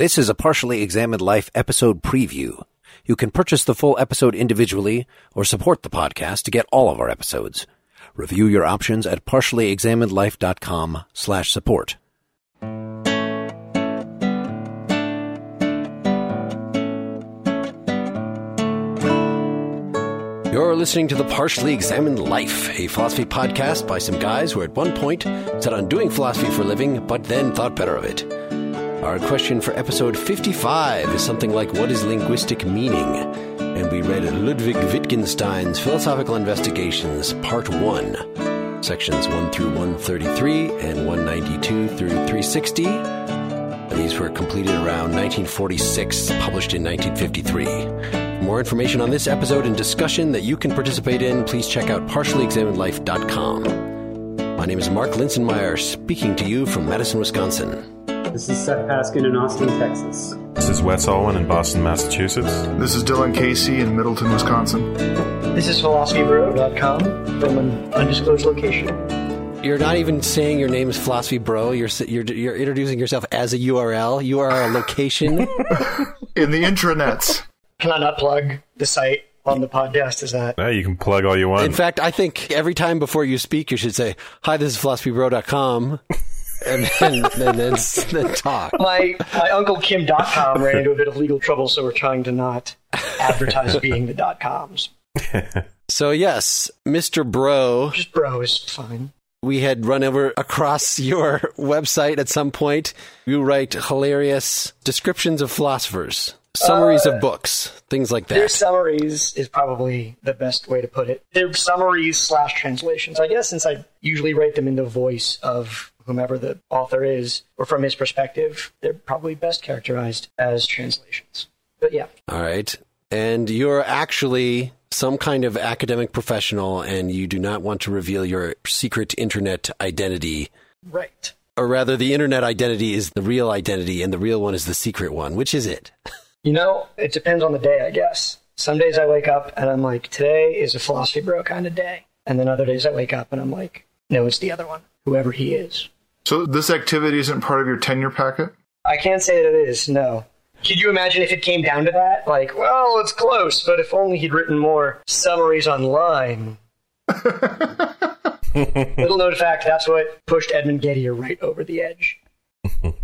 This is a partially examined life episode preview. You can purchase the full episode individually or support the podcast to get all of our episodes. Review your options at partiallyexaminedlife.com slash support. You're listening to The Partially Examined Life, a philosophy podcast by some guys who at one point set on doing philosophy for a living, but then thought better of it. Our question for episode 55 is something like What is linguistic meaning? And we read Ludwig Wittgenstein's Philosophical Investigations, Part 1, sections 1 through 133 and 192 through 360. These were completed around 1946, published in 1953. For more information on this episode and discussion that you can participate in, please check out partiallyexaminedlife.com. My name is Mark Linsenmayer, speaking to you from Madison, Wisconsin. This is Seth Paskin in Austin, Texas. This is Wes Alwan in Boston, Massachusetts. This is Dylan Casey in Middleton, Wisconsin. This is philosophybro.com from an undisclosed location. You're not even saying your name is Philosophy Bro. You're you're you're introducing yourself as a URL. You are a location. In the intranets. Can I not plug the site on the podcast? Is that? Yeah, you can plug all you want. In fact, I think every time before you speak, you should say, "Hi, this is philosophybro.com," and then then, then, then talk. My, my uncle Kim Dotcom ran into a bit of legal trouble, so we're trying to not advertise being the dot coms. So yes, Mr. Bro, Just bro is fine. we had run over across your website at some point. You write hilarious descriptions of philosophers, summaries of uh, books, things like that. Their summaries is probably the best way to put it. They're summaries slash translations. I guess since I usually write them in the voice of whomever the author is, or from his perspective, they're probably best characterized as translations. But yeah, All right. And you're actually some kind of academic professional and you do not want to reveal your secret internet identity. right. Or rather, the internet identity is the real identity and the real one is the secret one. Which is it? You know, it depends on the day, I guess. Some days I wake up and I'm like, today is a philosophy bro kind of day. And then other days I wake up and I'm like, no, it's the other one, whoever he is. So this activity isn't part of your tenure packet? I can't say that it is, no. Could you imagine if it came down to that? Like, well, it's close, but if only he'd written more summaries online. Little known fact, that's what pushed Edmund Gettier right over the edge.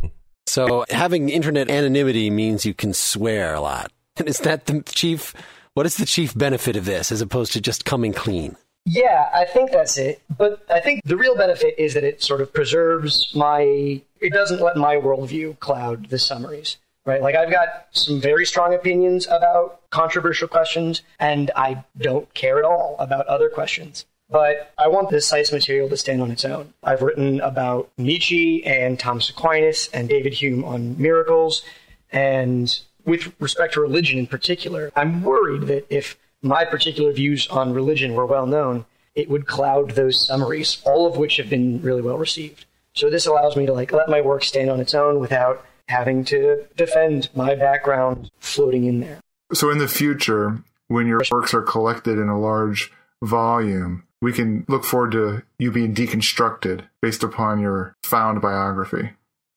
So, having internet anonymity means you can swear a lot. And is that the chief? What is the chief benefit of this as opposed to just coming clean? Yeah, I think that's it. But I think the real benefit is that it sort of preserves my. It doesn't let my worldview cloud the summaries, right? Like I've got some very strong opinions about controversial questions, and I don't care at all about other questions. But I want this site's material to stand on its own. I've written about Nietzsche and Thomas Aquinas and David Hume on miracles, and with respect to religion in particular, I'm worried that if my particular views on religion were well known, it would cloud those summaries, all of which have been really well received. So this allows me to like let my work stand on its own without having to defend my background floating in there. So in the future, when your works are collected in a large volume, we can look forward to you being deconstructed based upon your found biography.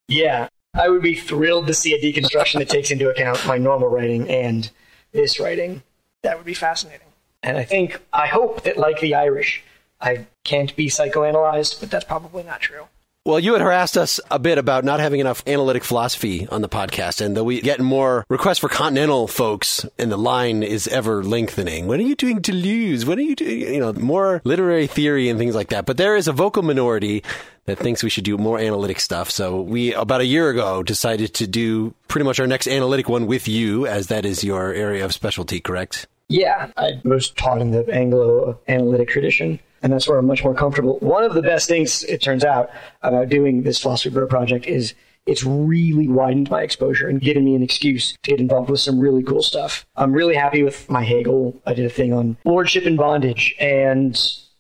Yeah, I would be thrilled to see a deconstruction that takes into account my normal writing and this writing. That would be fascinating. And I think, I hope that, like the Irish, I can't be psychoanalyzed, but that's probably not true. Well, you had harassed us a bit about not having enough analytic philosophy on the podcast, and though we get more requests for continental folks, and the line is ever lengthening. What are you doing to lose? What are you doing? You know, more literary theory and things like that. But there is a vocal minority that thinks we should do more analytic stuff. So we, about a year ago, decided to do pretty much our next analytic one with you, as that is your area of specialty, correct? Yeah, I was taught in the Anglo analytic tradition. And that's where I'm much more comfortable. One of the best things, it turns out, about doing this philosophy bro project is it's really widened my exposure and given me an excuse to get involved with some really cool stuff. I'm really happy with my Hegel. I did a thing on lordship and bondage and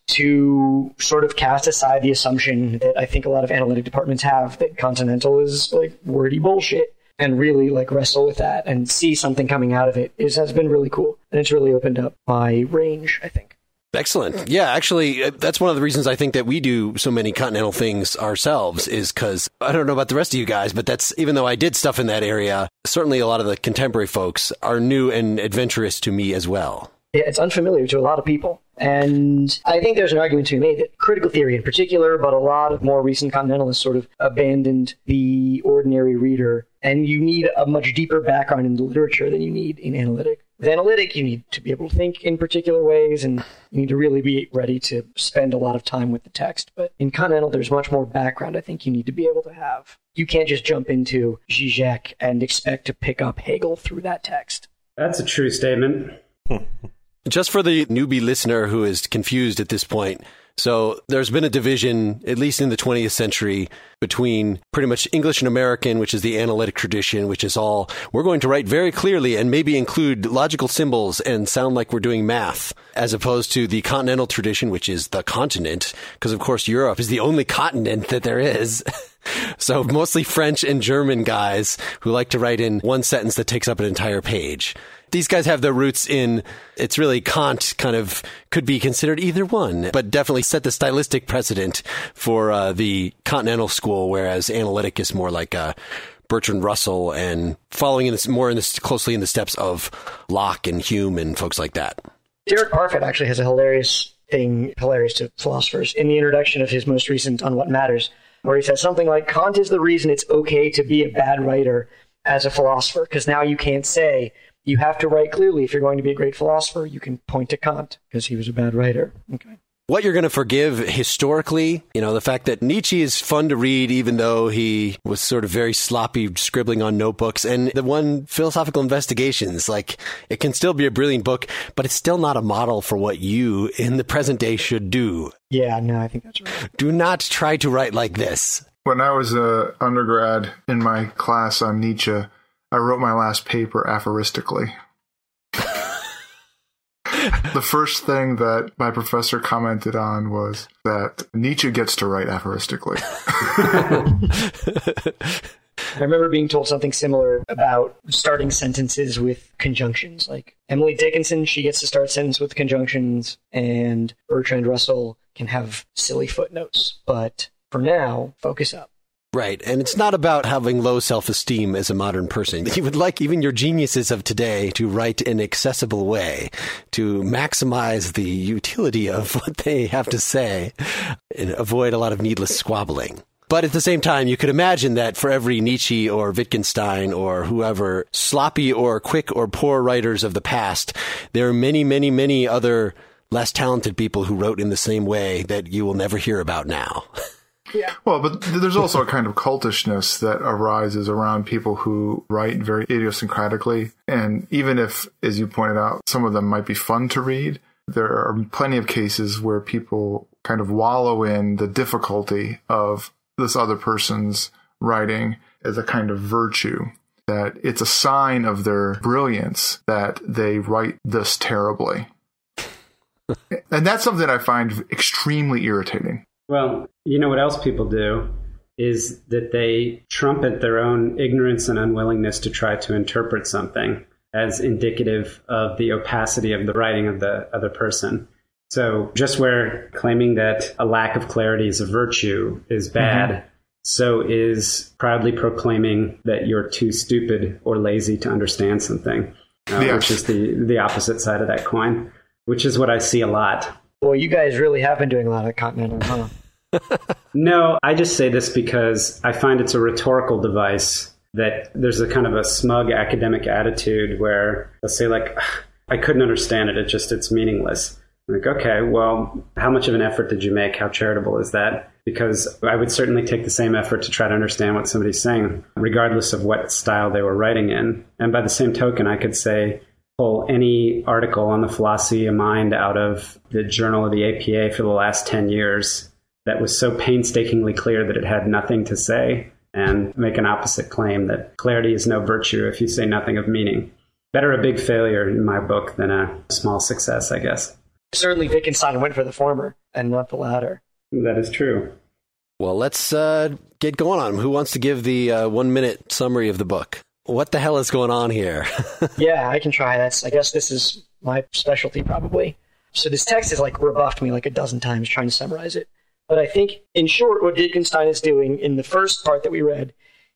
to sort of cast aside the assumption that I think a lot of analytic departments have that continental is like wordy bullshit and really like wrestle with that and see something coming out of it is has been really cool and it's really opened up my range, I think. Excellent. Yeah, actually, uh, that's one of the reasons I think that we do so many continental things ourselves is because I don't know about the rest of you guys, but that's even though I did stuff in that area, certainly a lot of the contemporary folks are new and adventurous to me as well. Yeah, it's unfamiliar to a lot of people. And I think there's an argument to be made that critical theory in particular, but a lot of more recent continentalists sort of abandoned the ordinary reader. And you need a much deeper background in the literature than you need in analytic. With analytic, you need to be able to think in particular ways and you need to really be ready to spend a lot of time with the text. But in continental, there's much more background I think you need to be able to have. You can't just jump into Zizek and expect to pick up Hegel through that text. That's a true statement. Just for the newbie listener who is confused at this point, so there's been a division, at least in the 20th century, between pretty much English and American, which is the analytic tradition, which is all we're going to write very clearly and maybe include logical symbols and sound like we're doing math, as opposed to the continental tradition, which is the continent, because of course Europe is the only continent that there is. so mostly French and German guys who like to write in one sentence that takes up an entire page these guys have their roots in it's really Kant kind of could be considered either one, but definitely set the stylistic precedent for uh, the continental school, whereas analytic is more like uh, Bertrand Russell and following in this more in this closely in the steps of Locke and Hume and folks like that. Derek Parfit actually has a hilarious thing, hilarious to philosophers, in the introduction of his most recent On What Matters, where he says something like Kant is the reason it's okay to be a bad writer as a philosopher, because now you can't say you have to write clearly if you're going to be a great philosopher. You can point to Kant because he was a bad writer. Okay. What you're going to forgive historically, you know, the fact that Nietzsche is fun to read, even though he was sort of very sloppy scribbling on notebooks, and the one philosophical investigations, like it can still be a brilliant book, but it's still not a model for what you in the present day should do. Yeah, no, I think that's right. Do not try to write like this. When I was a undergrad in my class on Nietzsche, I wrote my last paper aphoristically. the first thing that my professor commented on was that Nietzsche gets to write aphoristically. I remember being told something similar about starting sentences with conjunctions. Like Emily Dickinson, she gets to start sentences with conjunctions, and Bertrand Russell can have silly footnotes. But for now, focus up. Right. And it's not about having low self esteem as a modern person. You would like even your geniuses of today to write in accessible way, to maximize the utility of what they have to say and avoid a lot of needless squabbling. But at the same time, you could imagine that for every Nietzsche or Wittgenstein or whoever, sloppy or quick or poor writers of the past, there are many, many, many other less talented people who wrote in the same way that you will never hear about now. Yeah. Well, but there's also a kind of cultishness that arises around people who write very idiosyncratically. And even if, as you pointed out, some of them might be fun to read, there are plenty of cases where people kind of wallow in the difficulty of this other person's writing as a kind of virtue. That it's a sign of their brilliance that they write this terribly. and that's something I find extremely irritating. Well, you know what else people do is that they trumpet their own ignorance and unwillingness to try to interpret something as indicative of the opacity of the writing of the other person. So, just where claiming that a lack of clarity is a virtue is bad, mm-hmm. so is proudly proclaiming that you're too stupid or lazy to understand something, uh, yes. which is the, the opposite side of that coin, which is what I see a lot. Well, you guys really have been doing a lot of continental, huh? No, I just say this because I find it's a rhetorical device that there's a kind of a smug academic attitude where they'll say like, I couldn't understand it. It just, it's meaningless. I'm like, okay, well, how much of an effort did you make? How charitable is that? Because I would certainly take the same effort to try to understand what somebody's saying, regardless of what style they were writing in. And by the same token, I could say, pull any article on the philosophy of mind out of the Journal of the APA for the last 10 years that was so painstakingly clear that it had nothing to say and make an opposite claim that clarity is no virtue if you say nothing of meaning. Better a big failure in my book than a small success, I guess. Certainly, Wittgenstein went for the former and not the latter. That is true. Well, let's uh, get going on. Who wants to give the uh, one minute summary of the book? What the hell is going on here? yeah, I can try this. I guess this is my specialty, probably. So this text has like rebuffed me like a dozen times trying to summarize it. But I think, in short, what Wittgenstein is doing in the first part that we read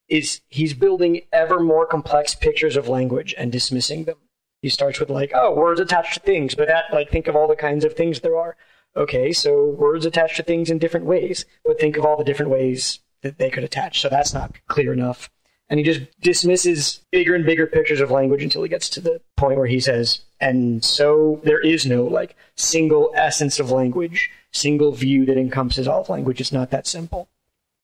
is he's building ever more complex pictures of language and dismissing them. He starts with like, oh, words attached to things, but that like think of all the kinds of things there are. Okay, so words attached to things in different ways, but think of all the different ways that they could attach. So that's not clear enough. And he just dismisses bigger and bigger pictures of language until he gets to the point where he says, and so there is no like single essence of language, single view that encompasses all of language. It's not that simple.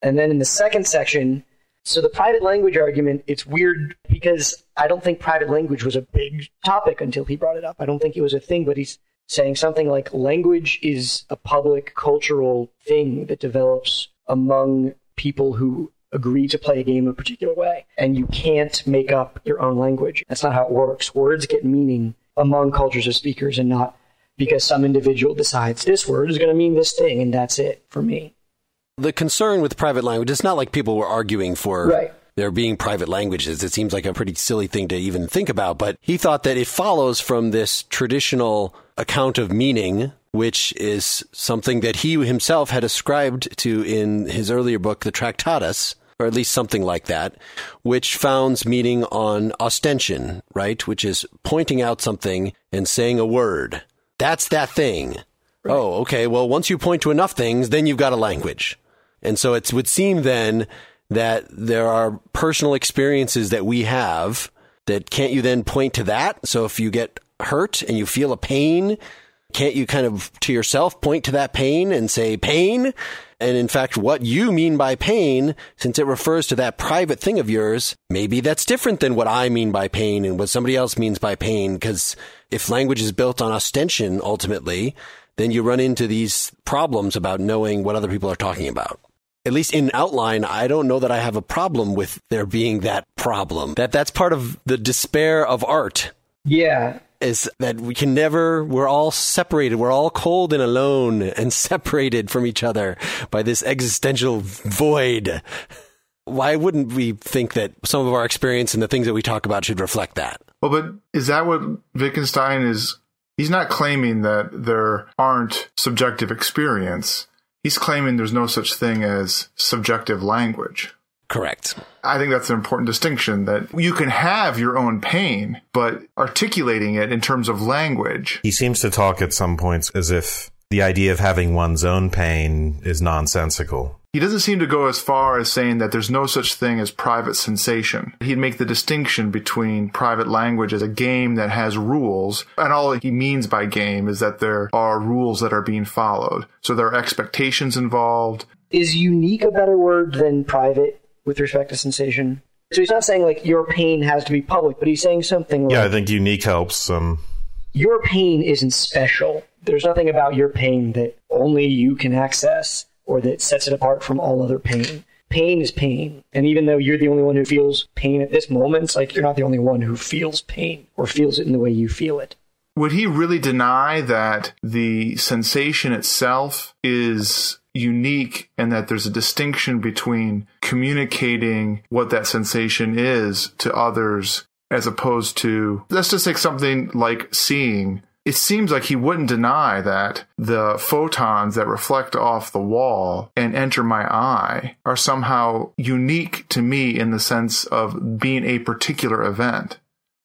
And then in the second section, so the private language argument, it's weird because I don't think private language was a big topic until he brought it up. I don't think it was a thing, but he's saying something like language is a public cultural thing that develops among people who agree to play a game a particular way. And you can't make up your own language. That's not how it works. Words get meaning among cultures of speakers and not because some individual decides this word is going to mean this thing and that's it for me. The concern with private language, it's not like people were arguing for right. there being private languages. It seems like a pretty silly thing to even think about, but he thought that it follows from this traditional account of meaning which is something that he himself had ascribed to in his earlier book, the Tractatus, or at least something like that, which founds meaning on ostension, right? Which is pointing out something and saying a word. That's that thing. Right. Oh, okay. Well, once you point to enough things, then you've got a language. And so it would seem then that there are personal experiences that we have that can't you then point to that? So if you get hurt and you feel a pain, can't you kind of to yourself point to that pain and say pain? And in fact, what you mean by pain, since it refers to that private thing of yours, maybe that's different than what I mean by pain and what somebody else means by pain. Because if language is built on ostension, ultimately, then you run into these problems about knowing what other people are talking about. At least in outline, I don't know that I have a problem with there being that problem. That that's part of the despair of art. Yeah, is that we can never, we're all separated. We're all cold and alone and separated from each other by this existential void. Why wouldn't we think that some of our experience and the things that we talk about should reflect that? Well, but is that what Wittgenstein is? He's not claiming that there aren't subjective experience. He's claiming there's no such thing as subjective language. Correct. I think that's an important distinction that you can have your own pain, but articulating it in terms of language. He seems to talk at some points as if the idea of having one's own pain is nonsensical. He doesn't seem to go as far as saying that there's no such thing as private sensation. He'd make the distinction between private language as a game that has rules, and all he means by game is that there are rules that are being followed. So there are expectations involved. Is unique a better word than private? With respect to sensation. So he's not saying like your pain has to be public, but he's saying something like Yeah, I think unique helps. Um your pain isn't special. There's nothing about your pain that only you can access or that sets it apart from all other pain. Pain is pain. And even though you're the only one who feels pain at this moment, it's like you're not the only one who feels pain or feels it in the way you feel it. Would he really deny that the sensation itself is unique and that there's a distinction between communicating what that sensation is to others as opposed to, let's just take something like seeing. It seems like he wouldn't deny that the photons that reflect off the wall and enter my eye are somehow unique to me in the sense of being a particular event.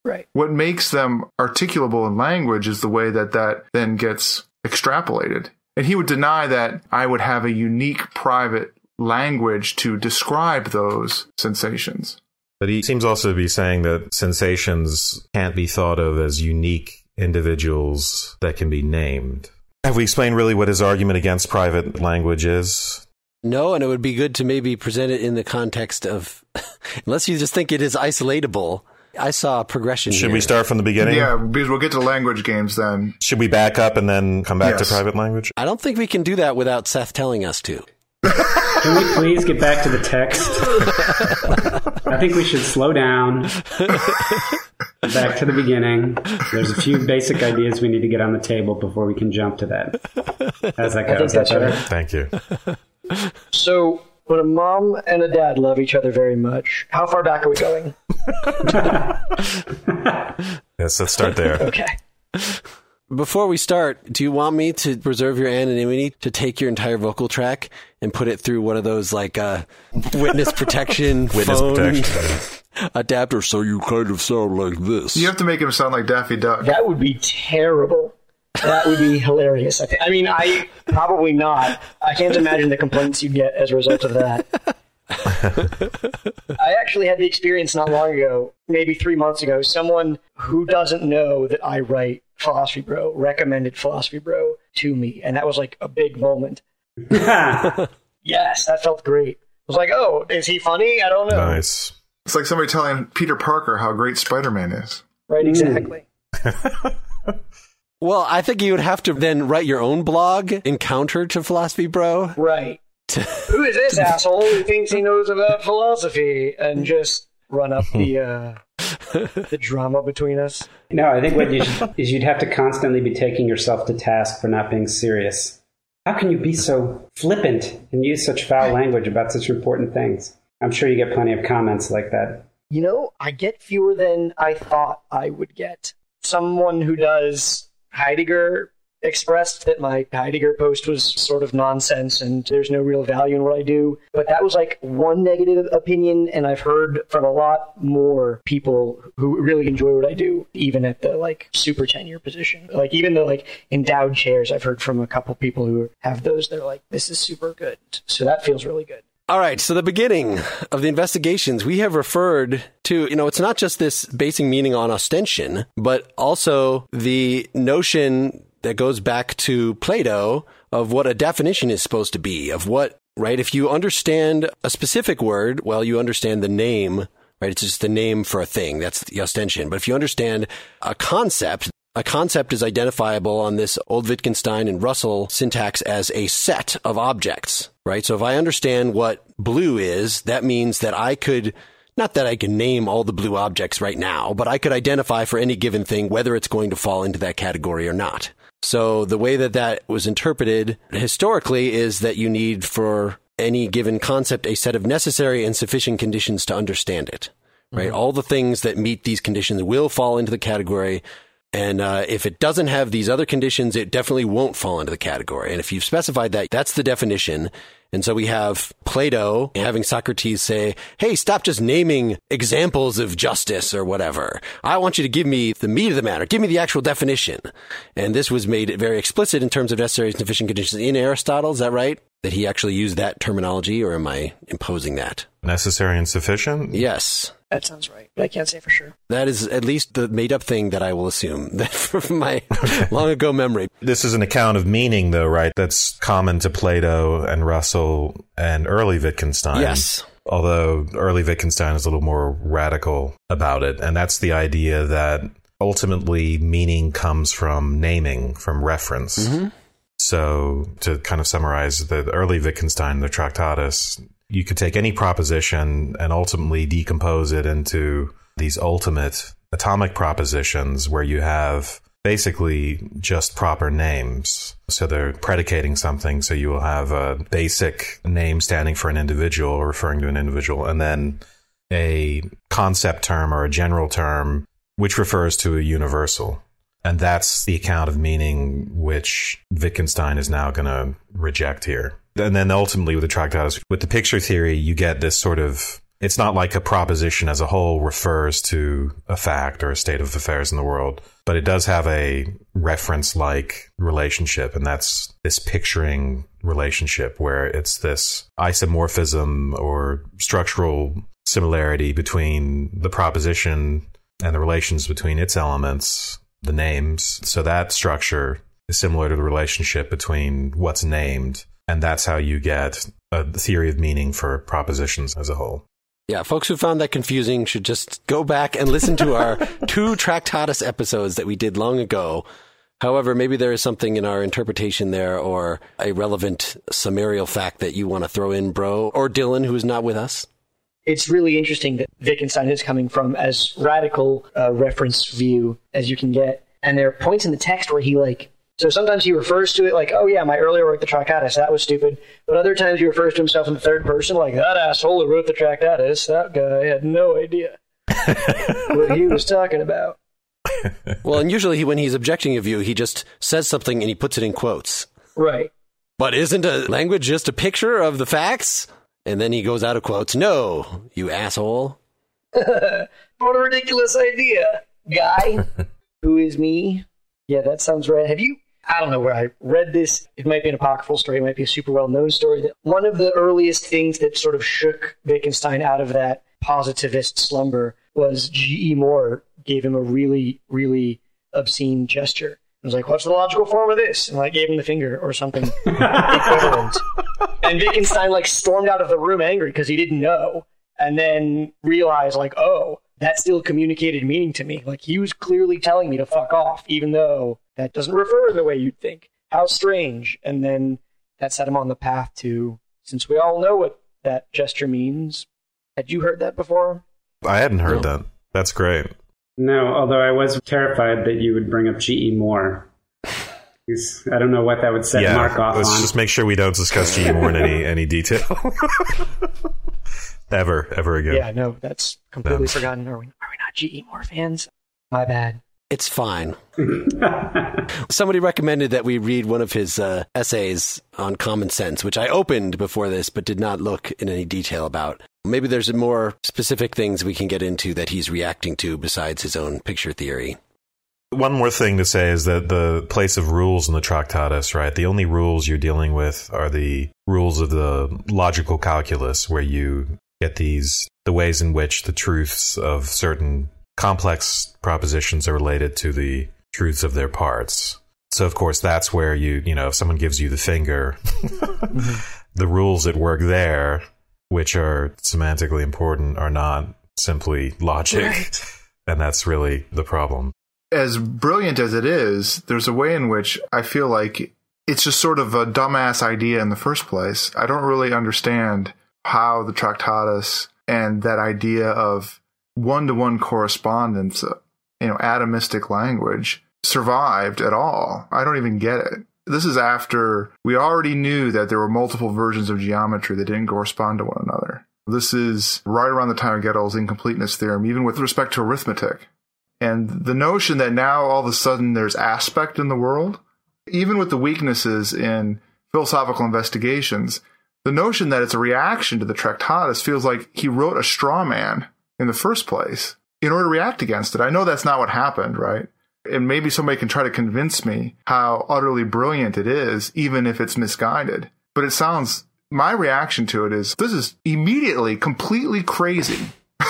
Right. What makes them articulable in language is the way that that then gets extrapolated. And he would deny that I would have a unique private language to describe those sensations. But he seems also to be saying that sensations can't be thought of as unique individuals that can be named. Have we explained really what his argument against private language is? No, and it would be good to maybe present it in the context of, unless you just think it is isolatable, I saw a progression. Should here. we start from the beginning? Yeah, because we'll get to language games then. Should we back up and then come back Yes. to private language? I don't think we can do that without Seth telling us to. Can we please get back to the text? I think we should slow down. Back to the beginning. There's a few basic ideas we need to get on the table before we can jump to that. How's that go? I think that that's better? right. Thank you. So, when a mom and a dad love each other very much, how far back are we going? Yes, let's start there. Okay. Before we start, do you want me to preserve your anonymity to take your entire vocal track and put it through one of those like uh, witness protection Witness phone protection. adapter so you kind of sound like this? You have to make him sound like Daffy Duck. That would be terrible. That would be hilarious. I, think. I mean, I probably not. I can't imagine the complaints you'd get as a result of that. I actually had the experience not long ago, maybe three months ago. Someone who doesn't know that I write Philosophy Bro recommended Philosophy Bro to me, and that was like a big moment. Yes, that felt great. I was like, oh, is he funny? I don't know. Nice. It's like somebody telling Peter Parker how great Spider Man is. Right, exactly. Mm. Well, I think you would have to then write your own blog, Encounter to Philosophy Bro. Right. Who is this asshole who thinks he knows about philosophy and just run up the uh, the drama between us? No, I think what you should, is you'd have to constantly be taking yourself to task for not being serious. How can you be so flippant and use such foul language about such important things? I'm sure you get plenty of comments like that. You know, I get fewer than I thought I would get. Someone who does Heidegger expressed that my Heidegger post was sort of nonsense and there's no real value in what I do. But that was like one negative opinion, and I've heard from a lot more people who really enjoy what I do, even at the like super tenure position. Like even the like endowed chairs, I've heard from a couple people who have those. They're like, this is super good. So that feels really good. All right, so the beginning of the investigations, we have referred to, you know, it's not just this basing meaning on ostension, but also the notion that goes back to Plato of what a definition is supposed to be, of what, right? If you understand a specific word, well, you understand the name, right? It's just the name for a thing. That's the ostension. But if you understand a concept, a concept is identifiable on this old Wittgenstein and Russell syntax as a set of objects, right? So if I understand what blue is, that means that I could, not that I can name all the blue objects right now, but I could identify for any given thing whether it's going to fall into that category or not. So the way that that was interpreted historically is that you need for any given concept a set of necessary and sufficient conditions to understand it, right? Mm-hmm. All the things that meet these conditions will fall into the category. And uh, if it doesn't have these other conditions, it definitely won't fall into the category. And if you've specified that, that's the definition. And so we have Plato having Socrates say, Hey, stop just naming examples of justice or whatever. I want you to give me the meat of the matter. Give me the actual definition. And this was made very explicit in terms of necessary and sufficient conditions in Aristotle. Is that right? That he actually used that terminology or am I imposing that? Necessary and sufficient? Yes. That sounds right. But I can't say for sure. That is at least the made up thing that I will assume that from my long ago memory. This is an account of meaning, though, right? That's common to Plato and Russell and early Wittgenstein. Yes. Although early Wittgenstein is a little more radical about it. And that's the idea that ultimately meaning comes from naming, from reference. Mm-hmm. So to kind of summarize the early Wittgenstein, the Tractatus, you could take any proposition and ultimately decompose it into these ultimate atomic propositions where you have basically just proper names. So they're predicating something. So you will have a basic name standing for an individual or referring to an individual, and then a concept term or a general term which refers to a universal. And that's the account of meaning which Wittgenstein is now going to reject here. And then ultimately with the Tractatus, with the picture theory, you get this sort of, it's not like a proposition as a whole refers to a fact or a state of affairs in the world, but it does have a reference like relationship. And that's this picturing relationship where it's this isomorphism or structural similarity between the proposition and the relations between its elements, the names. So that structure is similar to the relationship between what's named. And that's how you get a theory of meaning for propositions as a whole. Yeah, folks who found that confusing should just go back and listen to our two Tractatus episodes that we did long ago. However, maybe there is something in our interpretation there or a relevant summarial fact that you want to throw in, bro, or Dylan, who is not with us. It's really interesting that Wittgenstein is coming from as radical a reference view as you can get. And there are points in the text where he like so sometimes he refers to it like, oh yeah, my earlier work, the Tractatus, that was stupid. But other times he refers to himself in the third person, like, that asshole who wrote the Tractatus, that guy had no idea what he was talking about. well, and usually he, when he's objecting of you, he just says something and he puts it in quotes. Right. But isn't a language just a picture of the facts? And then he goes out of quotes. No, you asshole. what a ridiculous idea, guy. who is me? Yeah, that sounds right. Have you I don't know where I read this. It might be an apocryphal story. It might be a super well known story. That one of the earliest things that sort of shook Wittgenstein out of that positivist slumber was G.E. Moore gave him a really, really obscene gesture. I was like, what's the logical form of this? And I gave him the finger or something equivalent. And Wittgenstein like stormed out of the room angry because he didn't know. And then realized like, oh, that still communicated meaning to me. Like he was clearly telling me to fuck off, even though that doesn't refer in the way you'd think. How strange. And then that set him on the path to, since we all know what that gesture means, had you heard that before? I hadn't heard no. that. That's great. No, although I was terrified that you would bring up G.E. Moore. I don't know what that would set yeah, Mark off let's on. just make sure we don't discuss G.E. Moore in any, any detail. ever, ever again. Yeah, no, that's completely forgotten. Are we, are we not G.E. Moore fans? My bad. It's fine. Somebody recommended that we read one of his uh, essays on common sense, which I opened before this but did not look in any detail about. Maybe there's more specific things we can get into that he's reacting to besides his own picture theory. One more thing to say is that the place of rules in the Tractatus, right? The only rules you're dealing with are the rules of the logical calculus, where you get these, the ways in which the truths of certain complex propositions are related to the truths of their parts. So, of course, that's where you, you know, if someone gives you the finger, the rules at work there, which are semantically important, are not simply logic. Right. And that's really the problem. As brilliant as it is, there's a way in which I feel like it's just sort of a dumbass idea in the first place. I don't really understand how the Tractatus and that idea of one to one correspondence, uh, you know, atomistic language survived at all. I don't even get it. This is after we already knew that there were multiple versions of geometry that didn't correspond to one another. This is right around the time of Gödel's incompleteness theorem, even with respect to arithmetic. And the notion that now all of a sudden there's aspect in the world, even with the weaknesses in philosophical investigations, the notion that it's a reaction to the Tractatus feels like he wrote a straw man in the first place in order to react against it. I know that's not what happened, right? And maybe somebody can try to convince me how utterly brilliant it is, even if it's misguided. But it sounds, my reaction to it is this is immediately completely crazy.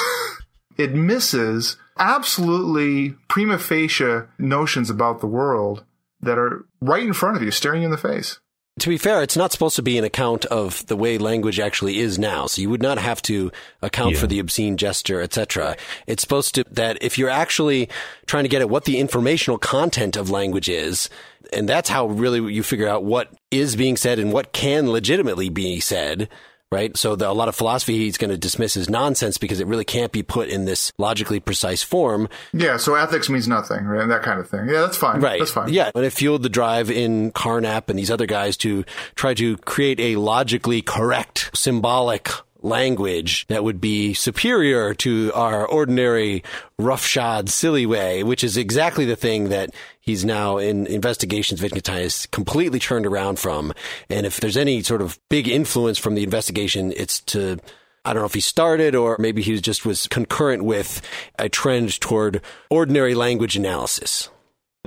it misses absolutely prima facie notions about the world that are right in front of you, staring you in the face. To be fair, it's not supposed to be an account of the way language actually is now. So you would not have to account yeah. for the obscene gesture, etc. It's supposed to that if you're actually trying to get at what the informational content of language is, and that's how really you figure out what is being said and what can legitimately be said right? So the, a lot of philosophy he's going to dismiss as nonsense because it really can't be put in this logically precise form. Yeah, so ethics means nothing, right? That kind of thing. Yeah, that's fine. Right. That's fine. Yeah, and it fueled the drive in Carnap and these other guys to try to create a logically correct symbolic language that would be superior to our ordinary roughshod silly way, which is exactly the thing that he's now in investigations Wittgenstein is completely turned around from. And if there's any sort of big influence from the investigation, it's to I don't know if he started or maybe he just was concurrent with a trend toward ordinary language analysis.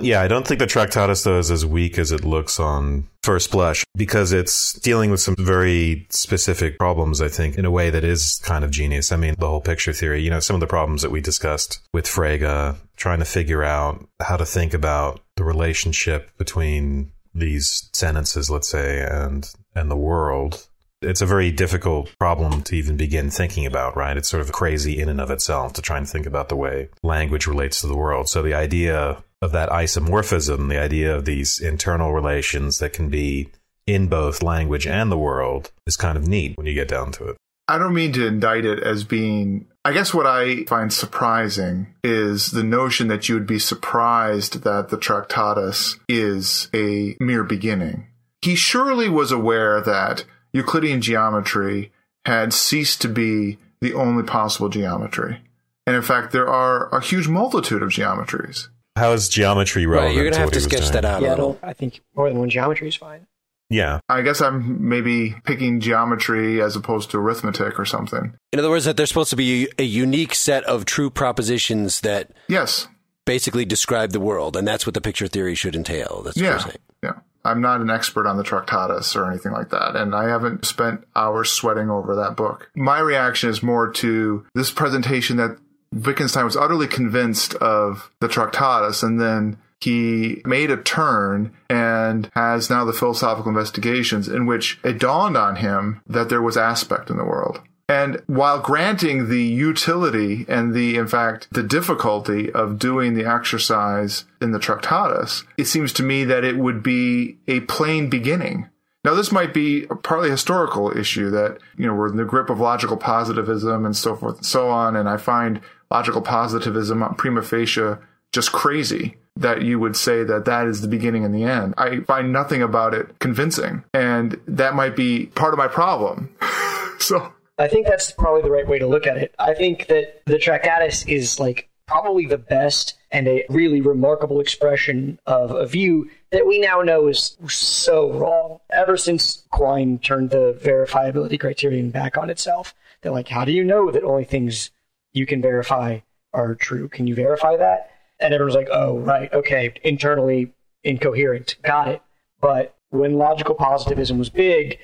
Yeah, I don't think the Tractatus though is as weak as it looks on first blush because it's dealing with some very specific problems, I think, in a way that is kind of genius. I mean, the whole picture theory, you know, some of the problems that we discussed with Frege, trying to figure out how to think about the relationship between these sentences, let's say, and and the world. It's a very difficult problem to even begin thinking about, right? It's sort of crazy in and of itself to try and think about the way language relates to the world. So the idea of that isomorphism, the idea of these internal relations that can be in both language and the world is kind of neat when you get down to it. I don't mean to indict it as being. I guess what I find surprising is the notion that you would be surprised that the Tractatus is a mere beginning. He surely was aware that Euclidean geometry had ceased to be the only possible geometry. And in fact, there are a huge multitude of geometries. How is geometry relevant? Right, you're gonna to have what to sketch doing? that out a Yeah, I, little. don't, I think more than one geometry is fine. Yeah. I guess I'm maybe picking geometry as opposed to arithmetic or something. In other words, that there's supposed to be a unique set of true propositions that Yes. basically describe the world, and that's what the picture theory should entail. That's what Yeah. you're saying. Yeah. I'm not an expert on the Tractatus or anything like that, and I haven't spent hours sweating over that book. My reaction is more to this presentation that Wittgenstein was utterly convinced of the Tractatus, and then he made a turn and has now the philosophical investigations in which it dawned on him that there was aspect in the world. And while granting the utility and the, in fact, the difficulty of doing the exercise in the Tractatus, it seems to me that it would be a plain beginning. Now, this might be a partly historical issue that, you know, we're in the grip of logical positivism and so forth and so on. And I find logical positivism prima facie just crazy that you would say that that is the beginning and the end. I find nothing about it convincing. And that might be part of my problem. so. I think that's probably the right way to look at it. I think that the Tractatus is like probably the best and a really remarkable expression of a view that we now know is so wrong. Ever since Quine turned the verifiability criterion back on itself, they're like, how do you know that only things you can verify are true? Can you verify that? And everyone's like, oh, right, okay, internally incoherent, got it. But when logical positivism was big,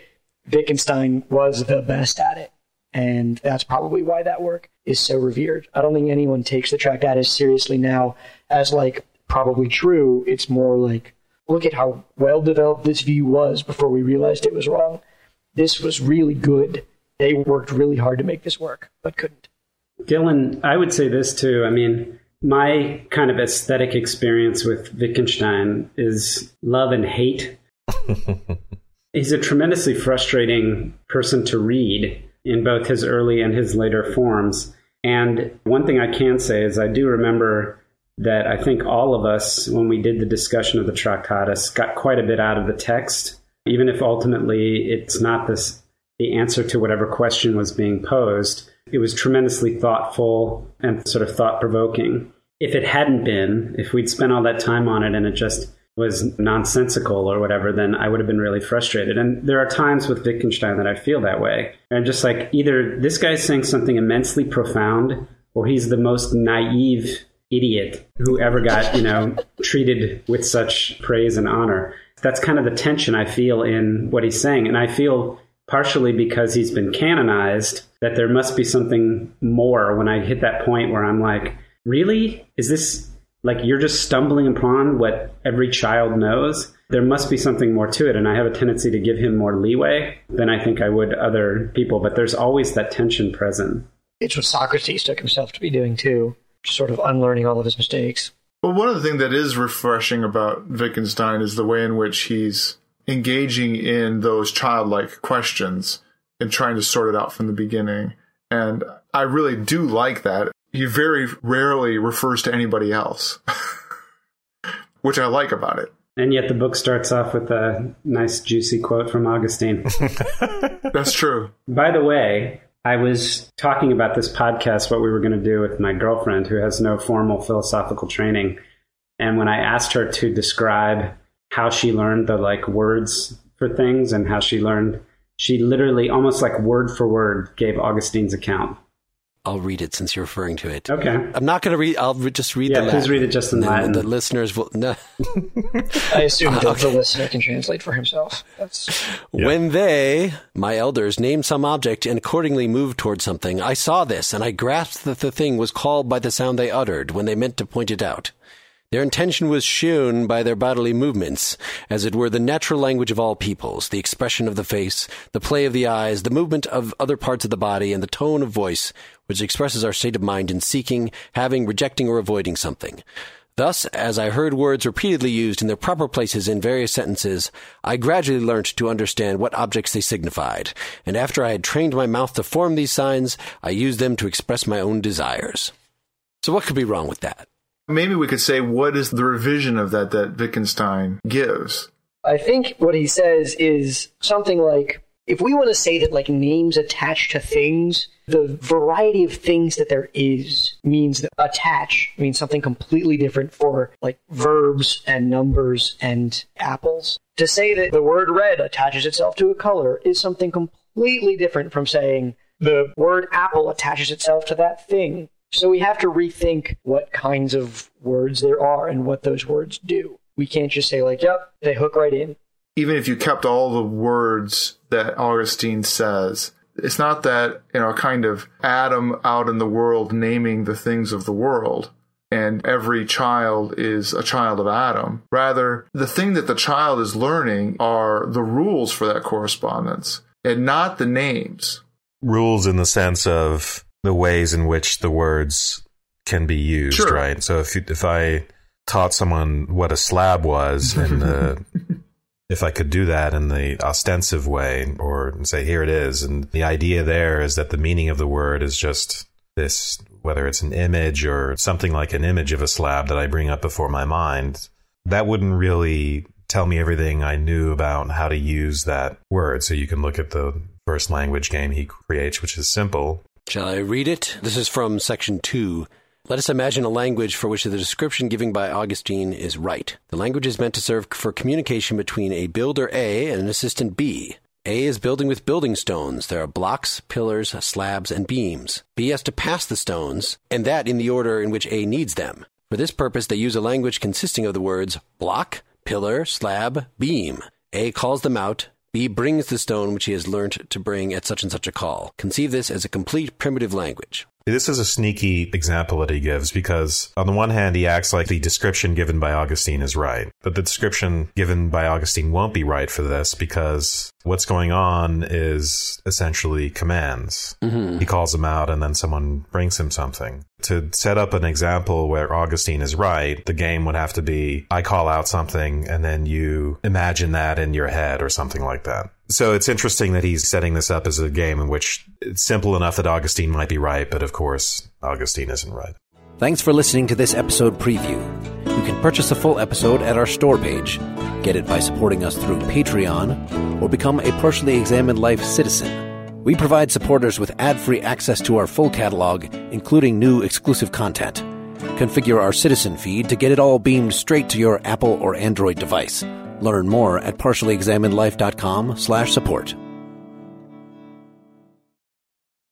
Wittgenstein was the best at it. And that's probably why that work is so revered. I don't think anyone takes the Tractatus as seriously now as like probably true. It's more like, look at how well developed this view was before we realized it was wrong. This was really good. They worked really hard to make this work, but couldn't. Dylan, I would say this too. I mean, my kind of aesthetic experience with Wittgenstein is love and hate. He's a tremendously frustrating person to read in both his early and his later forms. And one thing I can say is I do remember that I think all of us, when we did the discussion of the Tractatus, got quite a bit out of the text, even if ultimately it's not this the answer to whatever question was being posed. It was tremendously thoughtful and sort of thought provoking. If it hadn't been, if we'd spent all that time on it and it just was nonsensical or whatever, then I would have been really frustrated. And there are times with Wittgenstein that I feel that way. And just like either this guy's saying something immensely profound or he's the most naive idiot who ever got, you know, treated with such praise and honor. That's kind of the tension I feel in what he's saying. And I feel partially because he's been canonized that there must be something more when I hit that point where I'm like, really? Is this like you're just stumbling upon what every child knows? There must be something more to it. And I have a tendency to give him more leeway than I think I would other people. But there's always that tension present. It's what Socrates took himself to be doing too, sort of unlearning all of his mistakes. Well, one of the things that is refreshing about Wittgenstein is the way in which he's engaging in those childlike questions and trying to sort it out from the beginning. And I really do like that. He very rarely refers to anybody else, which I like about it. And yet the book starts off with a nice, juicy quote from Augustine. That's true. By the way, I was talking about this podcast, what we were going to do with my girlfriend who has no formal philosophical training. And when I asked her to describe how she learned the like words for things and how she learned, she literally almost like word for word gave Augustine's account. I'll read it since you're referring to it. Okay. I'm not going to read. I'll re- just read Yeah, the please Latin. read it just in And Latin. The listeners will. No. I assume that the listener can translate for himself. That's When they, my elders, named some object and accordingly moved toward something, I saw this and I grasped that the thing was called by the sound they uttered when they meant to point it out. Their intention was shown by their bodily movements, as it were the natural language of all peoples, the expression of the face, the play of the eyes, the movement of other parts of the body, and the tone of voice, which expresses our state of mind in seeking, having, rejecting, or avoiding something. Thus, as I heard words repeatedly used in their proper places in various sentences, I gradually learnt to understand what objects they signified, and after I had trained my mouth to form these signs, I used them to express my own desires. So what could be wrong with that? Maybe we could say what is the revision of that that Wittgenstein gives. I think what he says is something like if we want to say that like names attach to things, the variety of things that there is means that attach means something completely different for like verbs and numbers and apples. To say that the word red attaches itself to a color is something completely different from saying the word apple attaches itself to that thing. So we have to rethink what kinds of words there are and what those words do. We can't just say like, yep, they hook right in even if you kept all the words that Augustine says, it's not that, you know, kind of Adam out in the world naming the things of the world and every child is a child of Adam. Rather, the thing that the child is learning are the rules for that correspondence and not the names. Rules in the sense of the ways in which the words can be used, Sure. right? So if you, if I taught someone what a slab was and the if I could do that in the ostensive way or say, here it is. And the idea there is that the meaning of the word is just this, whether it's an image or something like an image of a slab that I bring up before my mind, that wouldn't really tell me everything I knew about how to use that word. So you can look at the first language game he creates, which is simple. Shall I read it? This is from section 2. Let us imagine a language for which the description given by Augustine is right. The language is meant to serve for communication between a builder A and an assistant B. A is building with building stones. There are blocks, pillars, slabs, and beams. B has to pass the stones, and that in the order in which A needs them. For this purpose, they use a language consisting of the words block, pillar, slab, beam. A calls them out. B brings the stone which he has learnt to bring at such and such a call. Conceive this as a complete primitive language. This is a sneaky example that he gives because, on the one hand, he acts like the description given by Augustine is right. But the description given by Augustine won't be right for this because what's going on is essentially commands. Mm-hmm. He calls them out and then someone brings him something. To set up an example where Augustine is right, the game would have to be I call out something and then you imagine that in your head or something like that. So it's interesting that he's setting this up as a game in which it's simple enough that Augustine might be right, but of course, Augustine isn't right. Thanks for listening to this episode preview. You can purchase a full episode at our store page, get it by supporting us through Patreon, or become a partially examined life citizen. We provide supporters with ad free access to our full catalog, including new exclusive content. Configure our citizen feed to get it all beamed straight to your Apple or Android device. Learn more at partiallyexaminedlife.com slash support.